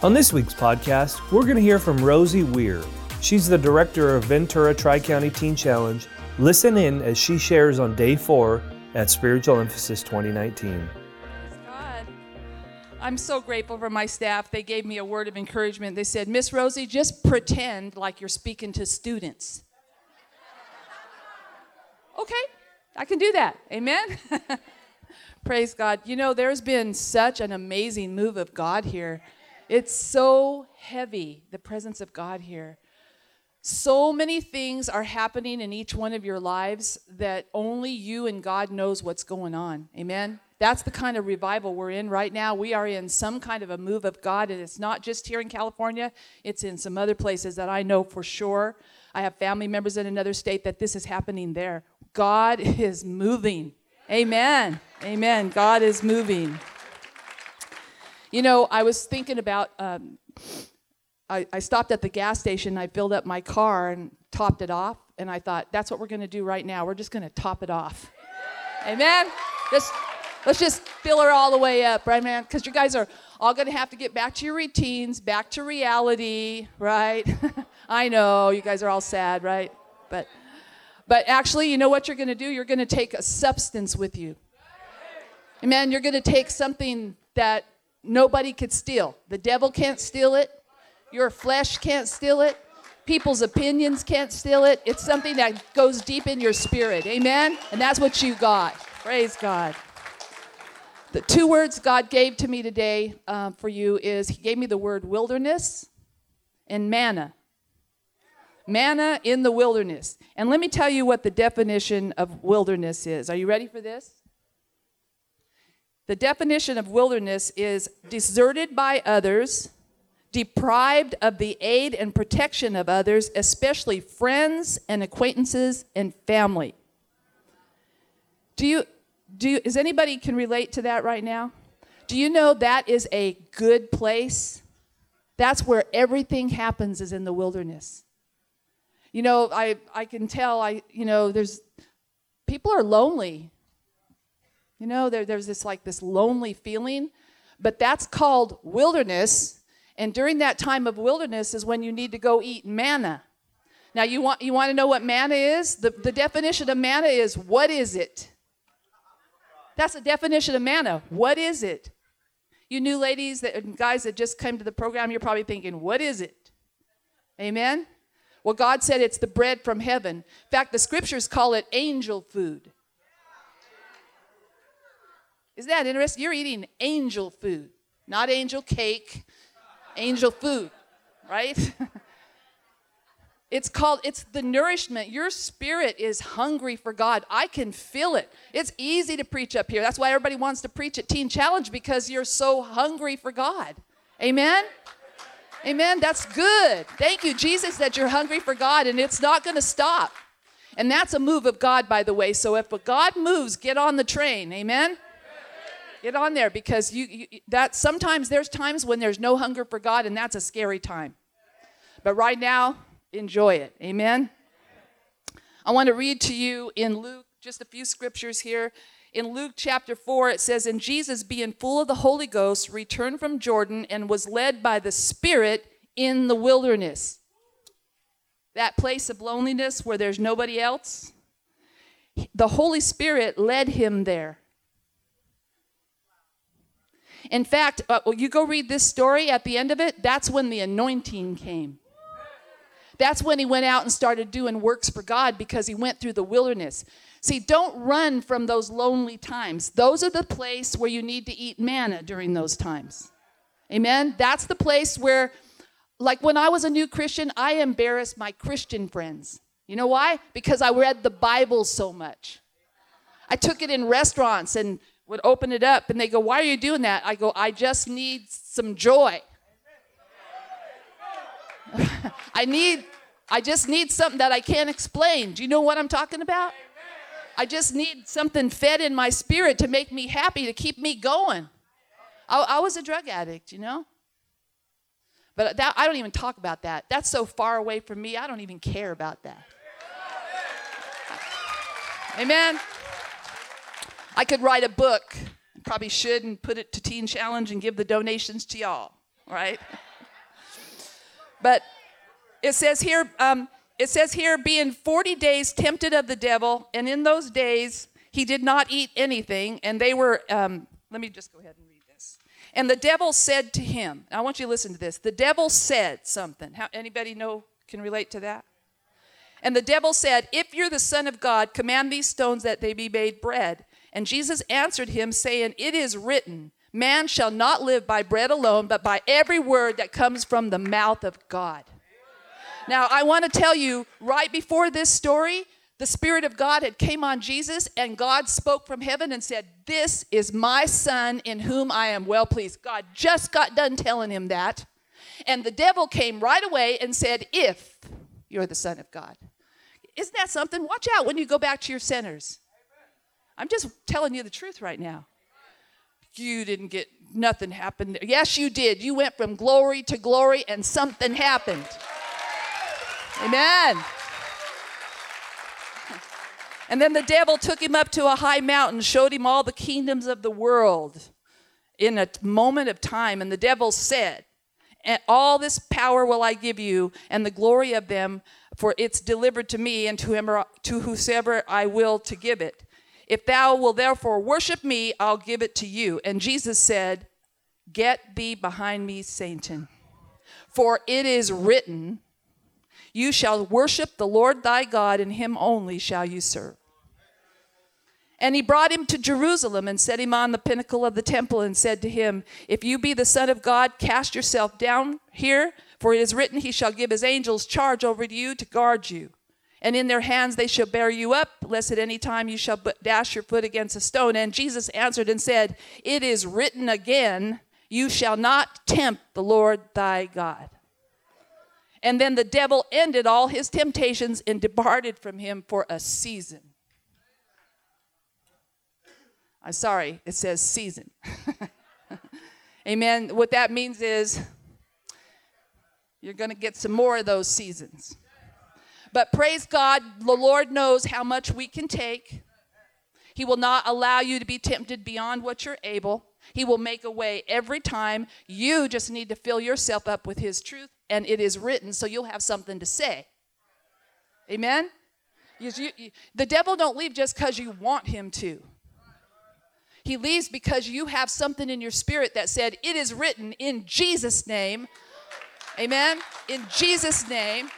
On this week's podcast, we're going to hear from Rosie Weir. She's the director of Ventura Tri County Teen Challenge. Listen in as she shares on day four at Spiritual Emphasis 2019. God. I'm so grateful for my staff. They gave me a word of encouragement. They said, Miss Rosie, just pretend like you're speaking to students. okay, I can do that. Amen. Praise God. You know, there's been such an amazing move of God here. It's so heavy, the presence of God here. So many things are happening in each one of your lives that only you and God knows what's going on. Amen. That's the kind of revival we're in right now. We are in some kind of a move of God, and it's not just here in California, it's in some other places that I know for sure. I have family members in another state that this is happening there. God is moving. Amen. Amen. God is moving. You know, I was thinking about, um, I, I stopped at the gas station, I filled up my car and topped it off, and I thought, that's what we're going to do right now. We're just going to top it off. Amen? Just, let's just fill her all the way up, right, man? Because you guys are all going to have to get back to your routines, back to reality, right? I know, you guys are all sad, right? But, but actually, you know what you're going to do? You're going to take a substance with you. Amen? You're going to take something that nobody could steal. The devil can't steal it. Your flesh can't steal it. People's opinions can't steal it. It's something that goes deep in your spirit. Amen? And that's what you got. Praise God. The two words God gave to me today uh, for you is He gave me the word wilderness and manna. Manna in the wilderness. And let me tell you what the definition of wilderness is. Are you ready for this? The definition of wilderness is deserted by others, deprived of the aid and protection of others, especially friends and acquaintances and family. Do you, do you, is anybody can relate to that right now? Do you know that is a good place? That's where everything happens is in the wilderness. You know, I, I can tell I, you know, there's people are lonely you know, there, there's this like this lonely feeling, but that's called wilderness. And during that time of wilderness is when you need to go eat manna. Now, you want, you want to know what manna is? The, the definition of manna is what is it? That's the definition of manna. What is it? You new ladies that, and guys that just came to the program, you're probably thinking, what is it? Amen? Well, God said it's the bread from heaven. In fact, the scriptures call it angel food. Isn't that interesting? You're eating angel food, not angel cake, angel food, right? it's called, it's the nourishment. Your spirit is hungry for God. I can feel it. It's easy to preach up here. That's why everybody wants to preach at Teen Challenge because you're so hungry for God. Amen? Amen. That's good. Thank you, Jesus, that you're hungry for God and it's not going to stop. And that's a move of God, by the way. So if God moves, get on the train. Amen? Get on there because you, you that sometimes there's times when there's no hunger for God and that's a scary time. But right now, enjoy it. Amen. I want to read to you in Luke just a few scriptures here. In Luke chapter 4, it says, And Jesus, being full of the Holy Ghost, returned from Jordan and was led by the Spirit in the wilderness. That place of loneliness where there's nobody else. The Holy Spirit led him there. In fact, uh, you go read this story at the end of it, that's when the anointing came. That's when he went out and started doing works for God because he went through the wilderness. See, don't run from those lonely times. Those are the place where you need to eat manna during those times. Amen. That's the place where like when I was a new Christian, I embarrassed my Christian friends. You know why? Because I read the Bible so much. I took it in restaurants and would open it up and they go, Why are you doing that? I go, I just need some joy. I need, I just need something that I can't explain. Do you know what I'm talking about? I just need something fed in my spirit to make me happy, to keep me going. I, I was a drug addict, you know? But that, I don't even talk about that. That's so far away from me, I don't even care about that. Amen. I could write a book, probably should, and put it to Teen Challenge and give the donations to y'all, right? But it says here, um, it says here, being 40 days tempted of the devil, and in those days he did not eat anything, and they were, um, let me just go ahead and read this. And the devil said to him, I want you to listen to this. The devil said something. How, anybody know, can relate to that? And the devil said, If you're the Son of God, command these stones that they be made bread. And Jesus answered him, saying, It is written, Man shall not live by bread alone, but by every word that comes from the mouth of God. Now, I want to tell you, right before this story, the Spirit of God had came on Jesus, and God spoke from heaven and said, This is my Son in whom I am well pleased. God just got done telling him that. And the devil came right away and said, If you're the Son of God. Isn't that something? Watch out when you go back to your centers. I'm just telling you the truth right now. You didn't get nothing happened. Yes, you did. You went from glory to glory and something happened. Amen. And then the devil took him up to a high mountain, showed him all the kingdoms of the world in a moment of time. And the devil said, and all this power will I give you, and the glory of them, for it's delivered to me and to, him, to whosoever I will to give it. If thou will therefore worship me, I'll give it to you. And Jesus said, Get thee behind me, Satan. For it is written, You shall worship the Lord thy God, and him only shall you serve. And he brought him to Jerusalem and set him on the pinnacle of the temple and said to him, If you be the Son of God, cast yourself down here, for it is written, He shall give his angels charge over you to guard you. And in their hands they shall bear you up, lest at any time you shall dash your foot against a stone. And Jesus answered and said, It is written again, You shall not tempt the Lord thy God. And then the devil ended all his temptations and departed from him for a season. I'm sorry, it says season. Amen. What that means is you're going to get some more of those seasons. But praise God, the Lord knows how much we can take. He will not allow you to be tempted beyond what you're able. He will make a way every time. You just need to fill yourself up with His truth, and it is written, so you'll have something to say. Amen? You, you, the devil don't leave just because you want him to. He leaves because you have something in your spirit that said, It is written in Jesus' name. Amen. In Jesus' name.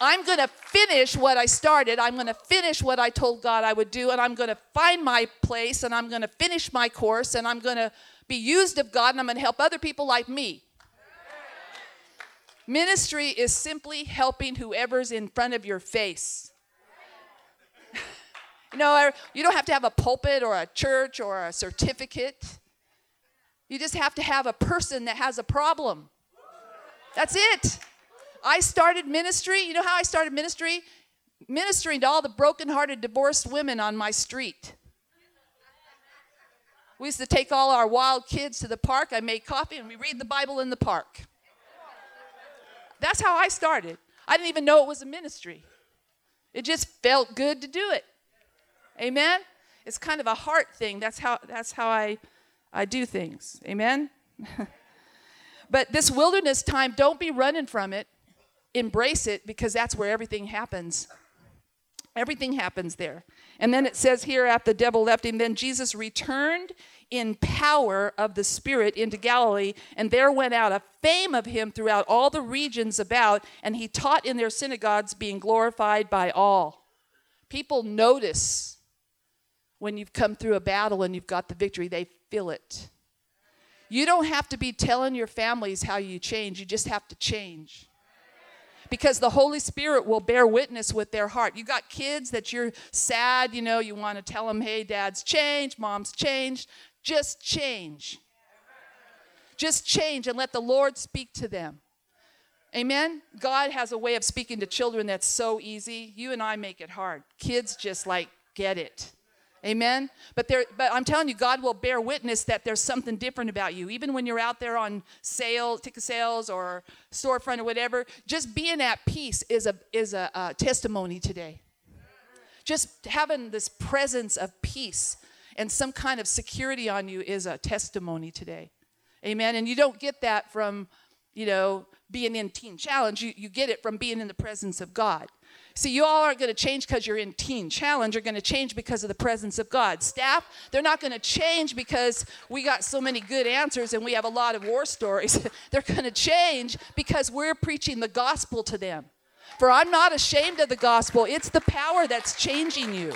I'm going to finish what I started. I'm going to finish what I told God I would do, and I'm going to find my place, and I'm going to finish my course, and I'm going to be used of God, and I'm going to help other people like me. Ministry is simply helping whoever's in front of your face. You know, you don't have to have a pulpit or a church or a certificate. You just have to have a person that has a problem. That's it. I started ministry. You know how I started ministry? Ministering to all the broken-hearted divorced women on my street. We used to take all our wild kids to the park. I made coffee and we read the Bible in the park. That's how I started. I didn't even know it was a ministry. It just felt good to do it. Amen? It's kind of a heart thing. That's how, that's how I, I do things. Amen? but this wilderness time, don't be running from it. Embrace it because that's where everything happens. Everything happens there. And then it says here, after the devil left him, then Jesus returned in power of the Spirit into Galilee, and there went out a fame of him throughout all the regions about, and he taught in their synagogues, being glorified by all. People notice when you've come through a battle and you've got the victory, they feel it. You don't have to be telling your families how you change, you just have to change. Because the Holy Spirit will bear witness with their heart. You got kids that you're sad, you know, you want to tell them, hey, dad's changed, mom's changed. Just change. Just change and let the Lord speak to them. Amen? God has a way of speaking to children that's so easy. You and I make it hard. Kids just like get it. Amen. But there, but I'm telling you, God will bear witness that there's something different about you. Even when you're out there on sale, ticket sales, or storefront or whatever, just being at peace is a is a, a testimony today. Just having this presence of peace and some kind of security on you is a testimony today. Amen. And you don't get that from you know, being in Teen Challenge. You, you get it from being in the presence of God. See, you all aren't going to change because you're in Teen Challenge. You're going to change because of the presence of God. Staff, they're not going to change because we got so many good answers and we have a lot of war stories. they're going to change because we're preaching the gospel to them. For I'm not ashamed of the gospel, it's the power that's changing you.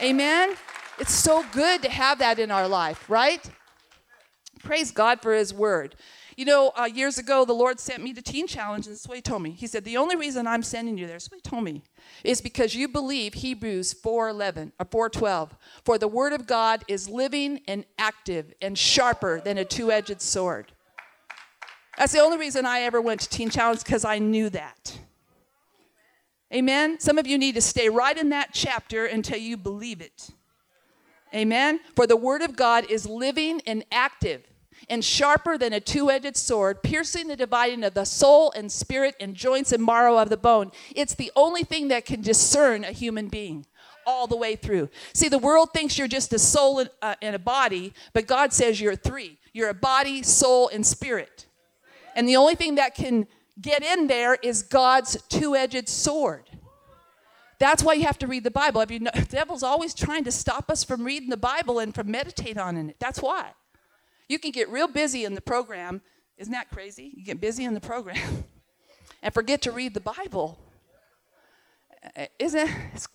Amen? It's so good to have that in our life, right? Praise God for His word. You know, uh, years ago, the Lord sent me to Teen Challenge, and this is what He told me. He said, The only reason I'm sending you there, this is what He told me, is because you believe Hebrews 4.11 or 4.12. For the word of God is living and active and sharper than a two-edged sword. That's the only reason I ever went to Teen Challenge, because I knew that. Amen? Some of you need to stay right in that chapter until you believe it. Amen? For the word of God is living and active and sharper than a two edged sword, piercing the dividing of the soul and spirit and joints and marrow of the bone. It's the only thing that can discern a human being all the way through. See, the world thinks you're just a soul and, uh, and a body, but God says you're three you're a body, soul, and spirit. And the only thing that can get in there is God's two edged sword. That's why you have to read the Bible. If you know, the devil's always trying to stop us from reading the Bible and from meditating on it. That's why. You can get real busy in the program. Isn't that crazy? You get busy in the program and forget to read the Bible. Uh, isn't it? It's,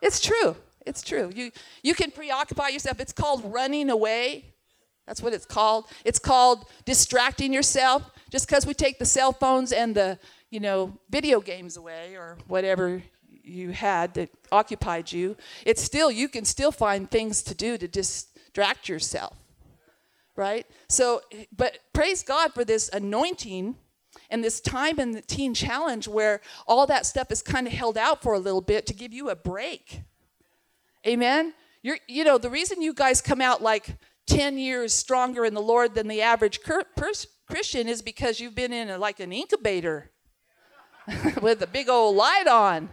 it's true. It's true. You, you can preoccupy yourself. It's called running away. That's what it's called. It's called distracting yourself. Just because we take the cell phones and the, you know, video games away or whatever you had that occupied you, it's still, you can still find things to do to distract yourself right? So, but praise God for this anointing and this time in the teen challenge where all that stuff is kind of held out for a little bit to give you a break. Amen. You're, you know, the reason you guys come out like 10 years stronger in the Lord than the average Christian is because you've been in a, like an incubator with a big old light on.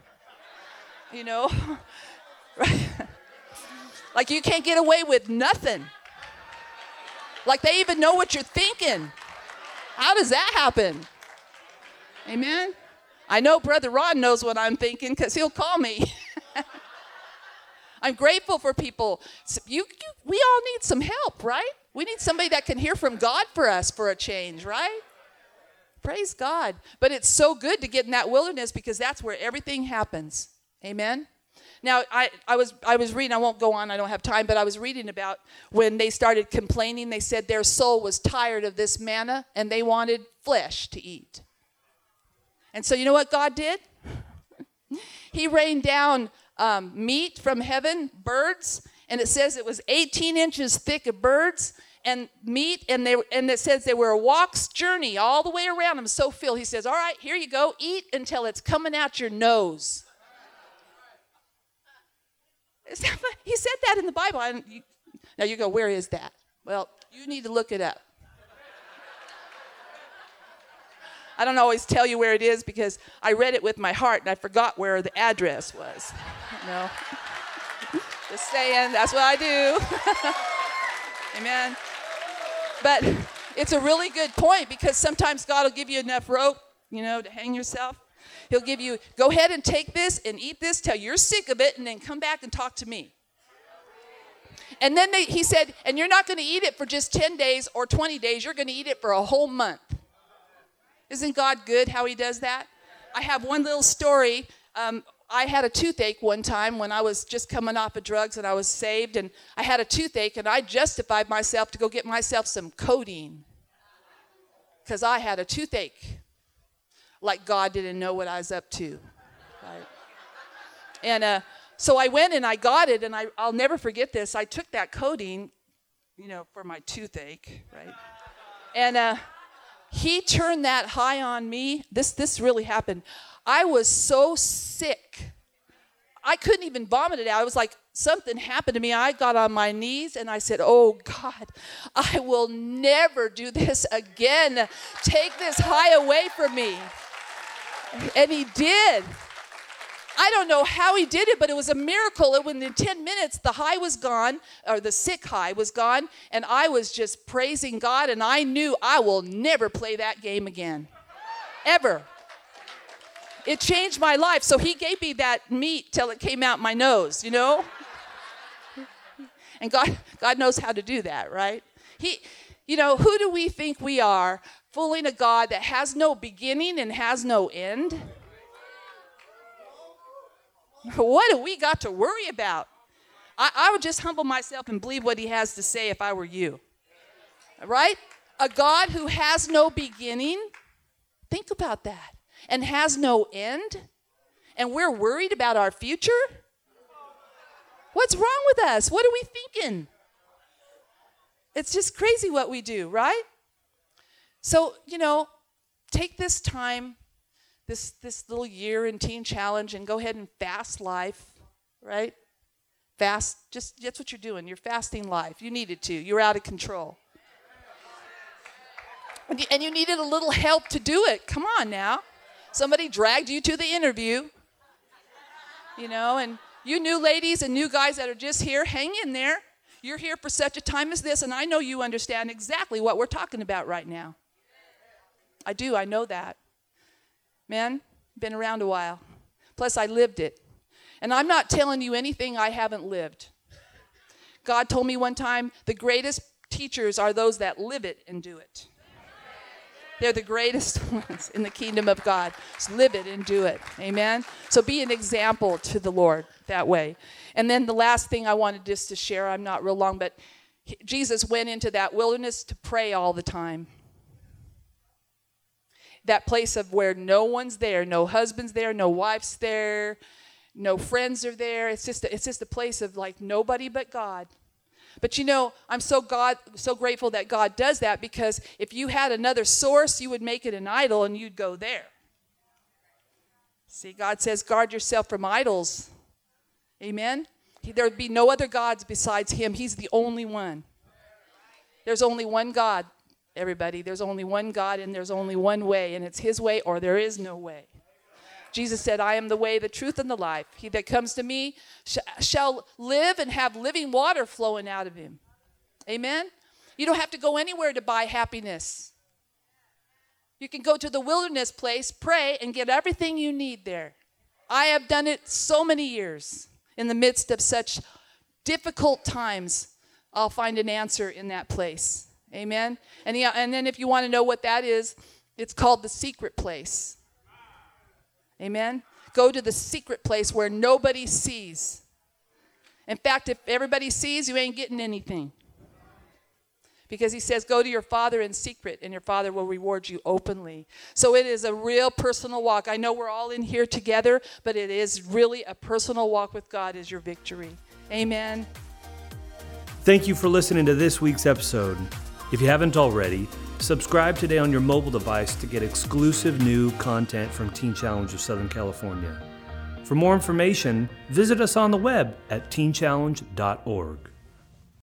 You know? right? like you can't get away with nothing. Like they even know what you're thinking. How does that happen? Amen. I know Brother Ron knows what I'm thinking because he'll call me. I'm grateful for people. You, you, we all need some help, right? We need somebody that can hear from God for us for a change, right? Praise God. But it's so good to get in that wilderness because that's where everything happens. Amen. Now, I, I, was, I was reading, I won't go on, I don't have time, but I was reading about when they started complaining, they said their soul was tired of this manna and they wanted flesh to eat. And so, you know what God did? he rained down um, meat from heaven, birds, and it says it was 18 inches thick of birds and meat, and they and it says they were a walk's journey all the way around them, so filled. He says, "All right, here you go, eat until it's coming out your nose." He said that in the Bible. And you, now you go, where is that? Well, you need to look it up. I don't always tell you where it is because I read it with my heart and I forgot where the address was. You know? Just saying, that's what I do. Amen. But it's a really good point because sometimes God will give you enough rope, you know, to hang yourself. He'll give you, go ahead and take this and eat this till you're sick of it, and then come back and talk to me. And then they, he said, and you're not going to eat it for just 10 days or 20 days, you're going to eat it for a whole month. Isn't God good how he does that? I have one little story. Um, I had a toothache one time when I was just coming off of drugs and I was saved, and I had a toothache, and I justified myself to go get myself some codeine because I had a toothache like God didn't know what I was up to. Right? And uh, so I went and I got it, and I, I'll never forget this. I took that codeine, you know, for my toothache, right? And uh, he turned that high on me. This this really happened. I was so sick. I couldn't even vomit it out. I was like, something happened to me. I got on my knees and I said, Oh God, I will never do this again. Take this high away from me. And he did. I don't know how he did it, but it was a miracle. It, within 10 minutes, the high was gone, or the sick high was gone, and I was just praising God, and I knew I will never play that game again. Ever. It changed my life. So he gave me that meat till it came out my nose, you know? And God, God knows how to do that, right? He, you know, who do we think we are, fooling a God that has no beginning and has no end? What do we got to worry about? I, I would just humble myself and believe what he has to say if I were you. Right? A God who has no beginning, think about that, and has no end, and we're worried about our future? What's wrong with us? What are we thinking? It's just crazy what we do, right? So, you know, take this time this, this little year in Teen Challenge and go ahead and fast life, right? Fast, just that's what you're doing. You're fasting life. You needed to. You're out of control. And you, and you needed a little help to do it. Come on now. Somebody dragged you to the interview, you know, and you new ladies and new guys that are just here, hang in there. You're here for such a time as this, and I know you understand exactly what we're talking about right now. I do, I know that. Man, been around a while. Plus, I lived it. And I'm not telling you anything I haven't lived. God told me one time the greatest teachers are those that live it and do it. They're the greatest ones in the kingdom of God. Just live it and do it. Amen. So be an example to the Lord that way. And then the last thing I wanted just to share, I'm not real long, but Jesus went into that wilderness to pray all the time that place of where no one's there, no husband's there, no wife's there, no friends are there. It's just a, it's just a place of like nobody but God. But you know, I'm so God so grateful that God does that because if you had another source, you would make it an idol and you'd go there. See, God says, guard yourself from idols. Amen. There would be no other gods besides Him. He's the only one. There's only one God everybody. There's only one God and there's only one way, and it's His way or there is no way. Jesus said, I am the way, the truth, and the life. He that comes to me sh- shall live and have living water flowing out of him. Amen? You don't have to go anywhere to buy happiness. You can go to the wilderness place, pray, and get everything you need there. I have done it so many years. In the midst of such difficult times, I'll find an answer in that place. Amen. And, yeah, and then if you want to know what that is, it's called the secret place. Amen. Go to the secret place where nobody sees. In fact, if everybody sees, you ain't getting anything. Because he says, Go to your father in secret, and your father will reward you openly. So it is a real personal walk. I know we're all in here together, but it is really a personal walk with God, is your victory. Amen. Thank you for listening to this week's episode. If you haven't already, subscribe today on your mobile device to get exclusive new content from Teen Challenge of Southern California. For more information, visit us on the web at teenchallenge.org.